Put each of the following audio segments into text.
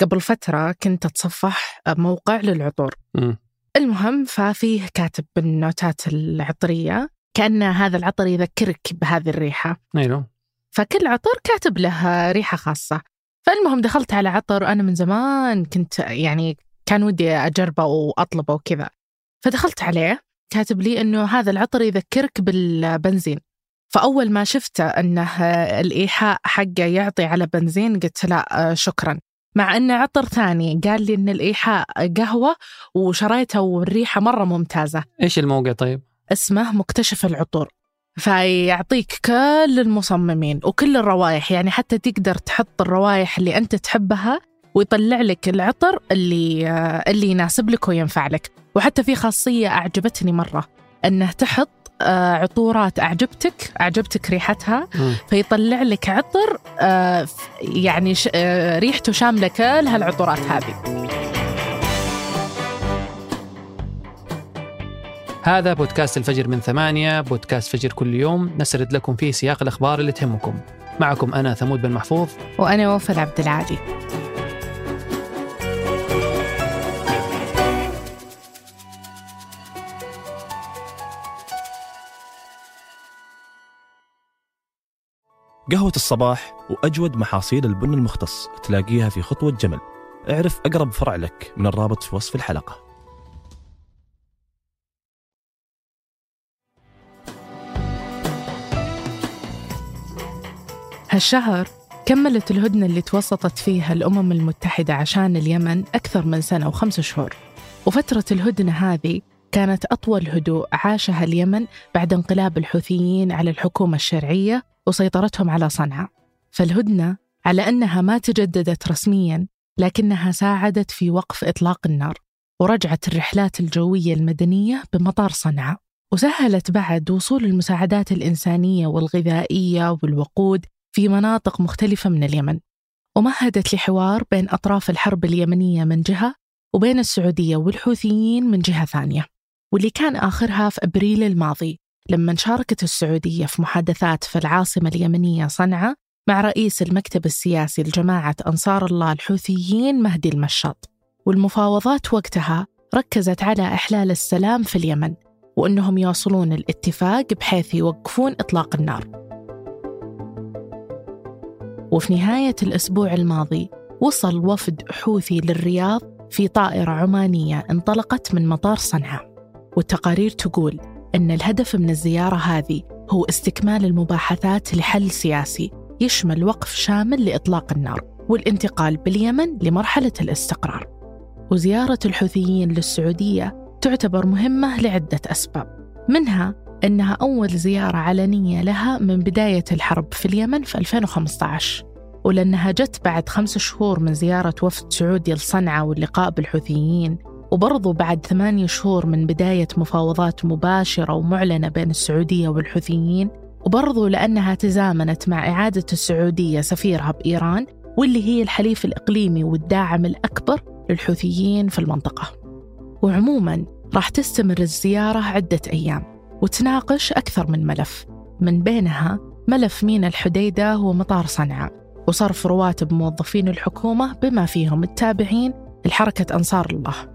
قبل فترة كنت أتصفح موقع للعطور. مم. المهم ففيه كاتب بالنوتات العطرية كأن هذا العطر يذكرك بهذه الريحة. أيوه. فكل عطر كاتب له ريحة خاصة. فالمهم دخلت على عطر أنا من زمان كنت يعني كان ودي أجربه وأطلبه وكذا. فدخلت عليه كاتب لي إنه هذا العطر يذكرك بالبنزين. فأول ما شفته أنه الإيحاء حقه يعطي على بنزين قلت لا شكرا. مع أنه عطر ثاني قال لي أن الإيحاء قهوة وشريته والريحة مرة ممتازة. إيش الموقع طيب؟ اسمه مكتشف العطور. فيعطيك كل المصممين وكل الروائح يعني حتى تقدر تحط الروائح اللي أنت تحبها ويطلع لك العطر اللي اللي يناسب لك وينفع لك. وحتى في خاصية أعجبتني مرة أنه تحط عطورات أعجبتك أعجبتك ريحتها. فيطلع لك عطر آه، يعني ش- آه، ريحته شاملة كل هالعطورات هذه. هذا بودكاست الفجر من ثمانية بودكاست فجر كل يوم. نسرد لكم فيه سياق الأخبار اللي تهمكم. معكم أنا ثمود بن محفوظ. وأنا وفاء عبد العالي قهوة الصباح وأجود محاصيل البن المختص تلاقيها في خطوة جمل. اعرف أقرب فرع لك من الرابط في وصف الحلقة. هالشهر كملت الهدنة اللي توسطت فيها الأمم المتحدة عشان اليمن أكثر من سنة وخمس شهور. وفترة الهدنة هذه كانت أطول هدوء عاشها اليمن بعد انقلاب الحوثيين على الحكومة الشرعية وسيطرتهم على صنعاء. فالهدنة على أنها ما تجددت رسمياً لكنها ساعدت في وقف إطلاق النار ورجعت الرحلات الجوية المدنية بمطار صنعاء. وسهلت بعد وصول المساعدات الإنسانية والغذائية والوقود في مناطق مختلفة من اليمن ومهدت لحوار بين أطراف الحرب اليمنية من جهة وبين السعودية والحوثيين من جهة ثانية واللي كان آخرها في أبريل الماضي. لما شاركت السعودية في محادثات في العاصمة اليمنية صنعاء مع رئيس المكتب السياسي لجماعة أنصار الله الحوثيين مهدي المشاط والمفاوضات وقتها ركزت على إحلال السلام في اليمن وأنهم يوصلون الاتفاق بحيث يوقفون إطلاق النار. وفي نهاية الأسبوع الماضي وصل وفد حوثي للرياض في طائرة عمانية انطلقت من مطار صنعاء. والتقارير تقول أن الهدف من الزيارة هذه هو استكمال المباحثات لحل سياسي يشمل وقف شامل لإطلاق النار والانتقال باليمن لمرحلة الاستقرار. وزيارة الحوثيين للسعودية تعتبر مهمة لعدة أسباب منها أنها أول زيارة علنية لها من بداية الحرب في اليمن في 2015 ولأنها جت بعد خمس شهور من زيارة وفد سعودي لصنعاء واللقاء بالحوثيين وبرضو بعد ثمانية شهور من بداية مفاوضات مباشرة ومعلنة بين السعودية والحوثيين وبرضو لأنها تزامنت مع إعادة السعودية سفيرها بإيران واللي هي الحليف الإقليمي والداعم الأكبر للحوثيين في المنطقة. وعموما راح تستمر الزيارة عدة أيام وتناقش أكثر من ملف. من بينها ملف مينا الحديدة ومطار صنعاء وصرف رواتب موظفين الحكومة بما فيهم التابعين لحركة أنصار الله.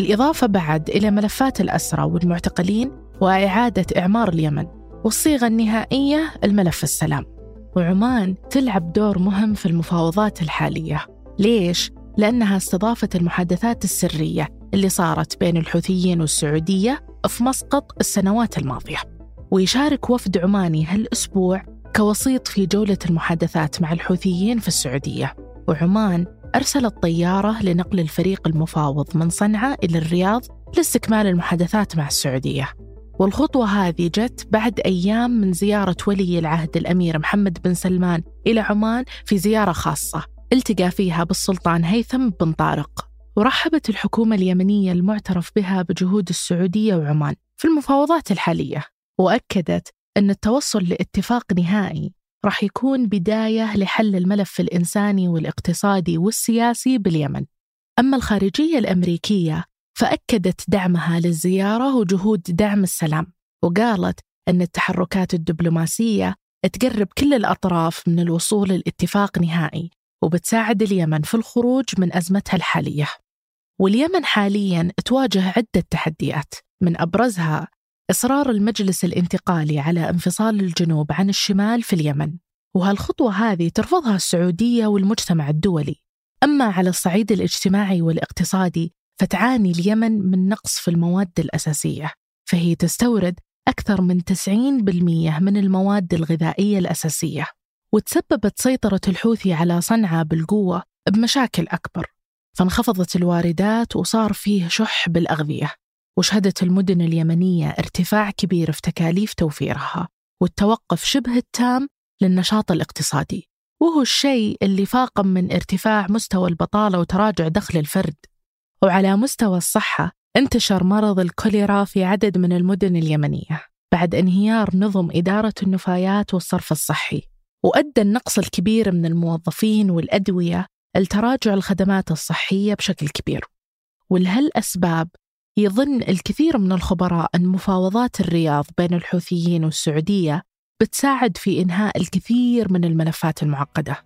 بالإضافة بعد إلى ملفات الأسرى والمعتقلين وإعادة إعمار اليمن والصيغة النهائية الملف السلام. وعمان تلعب دور مهم في المفاوضات الحالية. ليش؟ لأنها استضافت المحادثات السرية اللي صارت بين الحوثيين والسعودية في مسقط السنوات الماضية. ويشارك وفد عماني هالأسبوع كوسيط في جولة المحادثات مع الحوثيين في السعودية. وعمان أرسلت طيارة لنقل الفريق المفاوض من صنعاء إلى الرياض لاستكمال المحادثات مع السعودية. والخطوة هذه جت بعد أيام من زيارة ولي العهد الأمير محمد بن سلمان إلى عمان في زيارة خاصة التقى فيها بالسلطان هيثم بن طارق. ورحبت الحكومة اليمنية المعترف بها بجهود السعودية وعمان في المفاوضات الحالية وأكدت أن التوصل لاتفاق نهائي راح يكون بداية لحل الملف الإنساني والاقتصادي والسياسي باليمن. أما الخارجية الأمريكية فأكدت دعمها للزيارة وجهود دعم السلام وقالت أن التحركات الدبلوماسية تقرب كل الأطراف من الوصول لاتفاق نهائي وبتساعد اليمن في الخروج من أزمتها الحالية. واليمن حاليا تواجه عدة تحديات من أبرزها إصرار المجلس الانتقالي على انفصال الجنوب عن الشمال في اليمن. وهالخطوة هذه ترفضها السعودية والمجتمع الدولي. أما على الصعيد الاجتماعي والاقتصادي فتعاني اليمن من نقص في المواد الأساسية. فهي تستورد أكثر من 90% من المواد الغذائية الأساسية. وتسببت سيطرة الحوثي على صنعاء بالقوة بمشاكل أكبر. فانخفضت الواردات وصار فيه شح بالأغذية. وشهدت المدن اليمنية ارتفاع كبير في تكاليف توفيرها والتوقف شبه التام للنشاط الاقتصادي. وهو الشيء اللي فاقم من ارتفاع مستوى البطالة وتراجع دخل الفرد. وعلى مستوى الصحة انتشر مرض الكوليرا في عدد من المدن اليمنية بعد انهيار نظم إدارة النفايات والصرف الصحي. وأدى النقص الكبير من الموظفين والأدوية لتراجع الخدمات الصحية بشكل كبير. ولهالأسباب يظن الكثير من الخبراء أن مفاوضات الرياض بين الحوثيين والسعودية بتساعد في إنهاء الكثير من الملفات المعقدة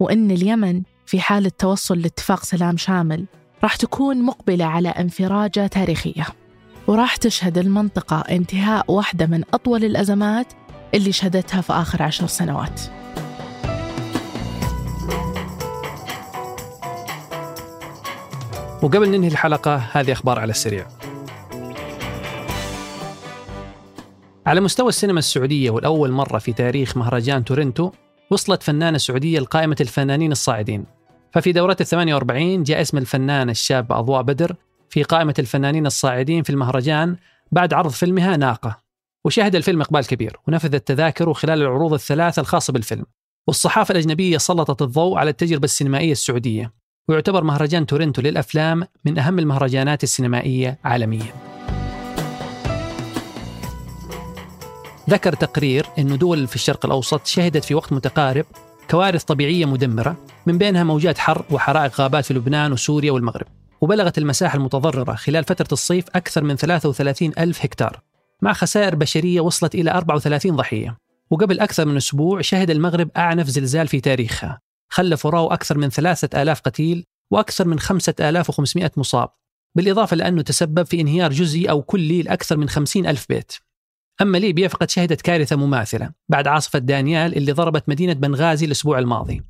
وأن اليمن في حالة توصل لاتفاق سلام شامل راح تكون مقبلة على انفراجة تاريخية. وراح تشهد المنطقة انتهاء واحدة من أطول الأزمات اللي شهدتها في آخر عشر سنوات. وقبل ننهي الحلقة هذه أخبار على السريع. على مستوى السينما السعودية والأول مرة في تاريخ مهرجان تورنتو وصلت فنانة سعودية لقائمة الفنانين الصاعدين. ففي دورة ال 48 جاء اسم الفنان الشاب أضواء بدر في قائمة الفنانين الصاعدين في المهرجان بعد عرض فيلمها ناقة. وشهد الفيلم إقبال كبير ونفذت تذاكره خلال العروض الثلاثة الخاصة بالفيلم. والصحافة الأجنبية سلطت الضوء على التجربة السينمائية السعودية. ويعتبر مهرجان تورنتو للأفلام من أهم المهرجانات السينمائية عالمياً. ذكر تقرير أن دول في الشرق الأوسط شهدت في وقت متقارب كوارث طبيعية مدمرة من بينها موجات حر وحرائق غابات في لبنان وسوريا والمغرب وبلغت المساحة المتضررة خلال فترة الصيف أكثر من 33 ألف هكتار مع خسائر بشرية وصلت إلى 34 ضحية. وقبل أكثر من أسبوع شهد المغرب أعنف زلزال في تاريخها. خلف وراءه أكثر من 3000 قتيل وأكثر من 5500 مصاب بالإضافة لأنه تسبب في انهيار جزئي أو كلي لأكثر من 50 ألف بيت. أما ليبيا فقد شهدت كارثة مماثلة بعد عاصفة دانيال اللي ضربت مدينة بنغازي الأسبوع الماضي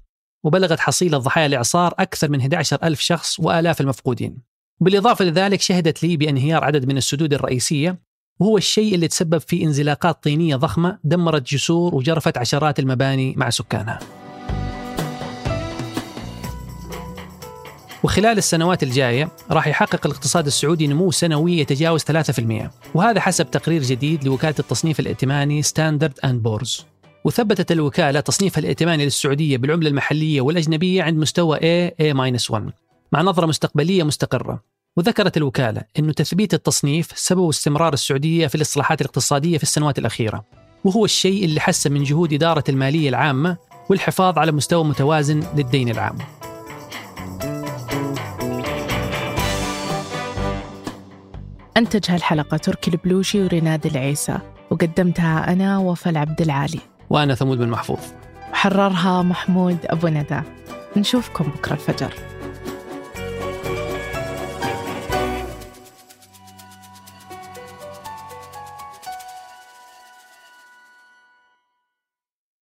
وبلغت حصيلة ضحايا الإعصار أكثر من 11 ألف شخص وآلاف المفقودين. بالإضافة لذلك شهدت ليبيا انهيار عدد من السدود الرئيسية وهو الشيء اللي تسبب في انزلاقات طينية ضخمة دمرت جسور وجرفت عشرات المباني مع سكانها. وخلال السنوات الجاية راح يحقق الاقتصاد السعودي نمو سنوي يتجاوز 3% وهذا حسب تقرير جديد لوكالة التصنيف الائتماني ستاندرد أند بورز وثبتت الوكالة تصنيفها الائتماني للسعودية بالعملة المحلية والأجنبية عند مستوى A A-1 مع نظرة مستقبلية مستقرة. وذكرت الوكالة أن تثبيت التصنيف سبب استمرار السعودية في الإصلاحات الاقتصادية في السنوات الأخيرة. وهو الشيء اللي حسن من جهود إدارة المالية العامة والحفاظ على مستوى متوازن للدين العام. أنتج هالحلقة تركي البلوشي وريناد العيسى وقدمتها أنا وفاء عبد العالي. وأنا ثمود بن محفوظ. وحررها محمود أبو ندى. نشوفكم بكرة الفجر.